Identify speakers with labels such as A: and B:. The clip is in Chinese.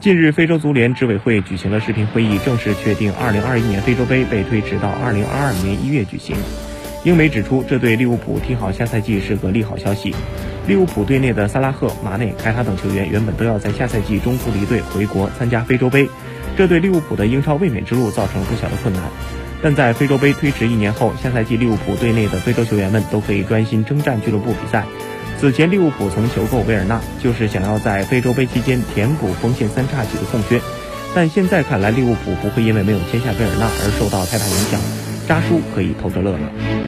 A: 近日，非洲足联执委会举行了视频会议，正式确定2021年非洲杯被推迟到2022年1月举行。英媒指出，这对利物浦踢好下赛季是个利好消息。利物浦队内的萨拉赫、马内、凯塔等球员原本都要在下赛季中途离队回国参加非洲杯，这对利物浦的英超卫冕之路造成不小的困难。但在非洲杯推迟一年后，下赛季利物浦队内的非洲球员们都可以专心征战俱乐部比赛。此前利物浦曾求购维尔纳，就是想要在非洲杯期间填补锋线三叉戟的空缺。但现在看来，利物浦不会因为没有签下维尔纳而受到太大影响，扎叔可以偷着乐了。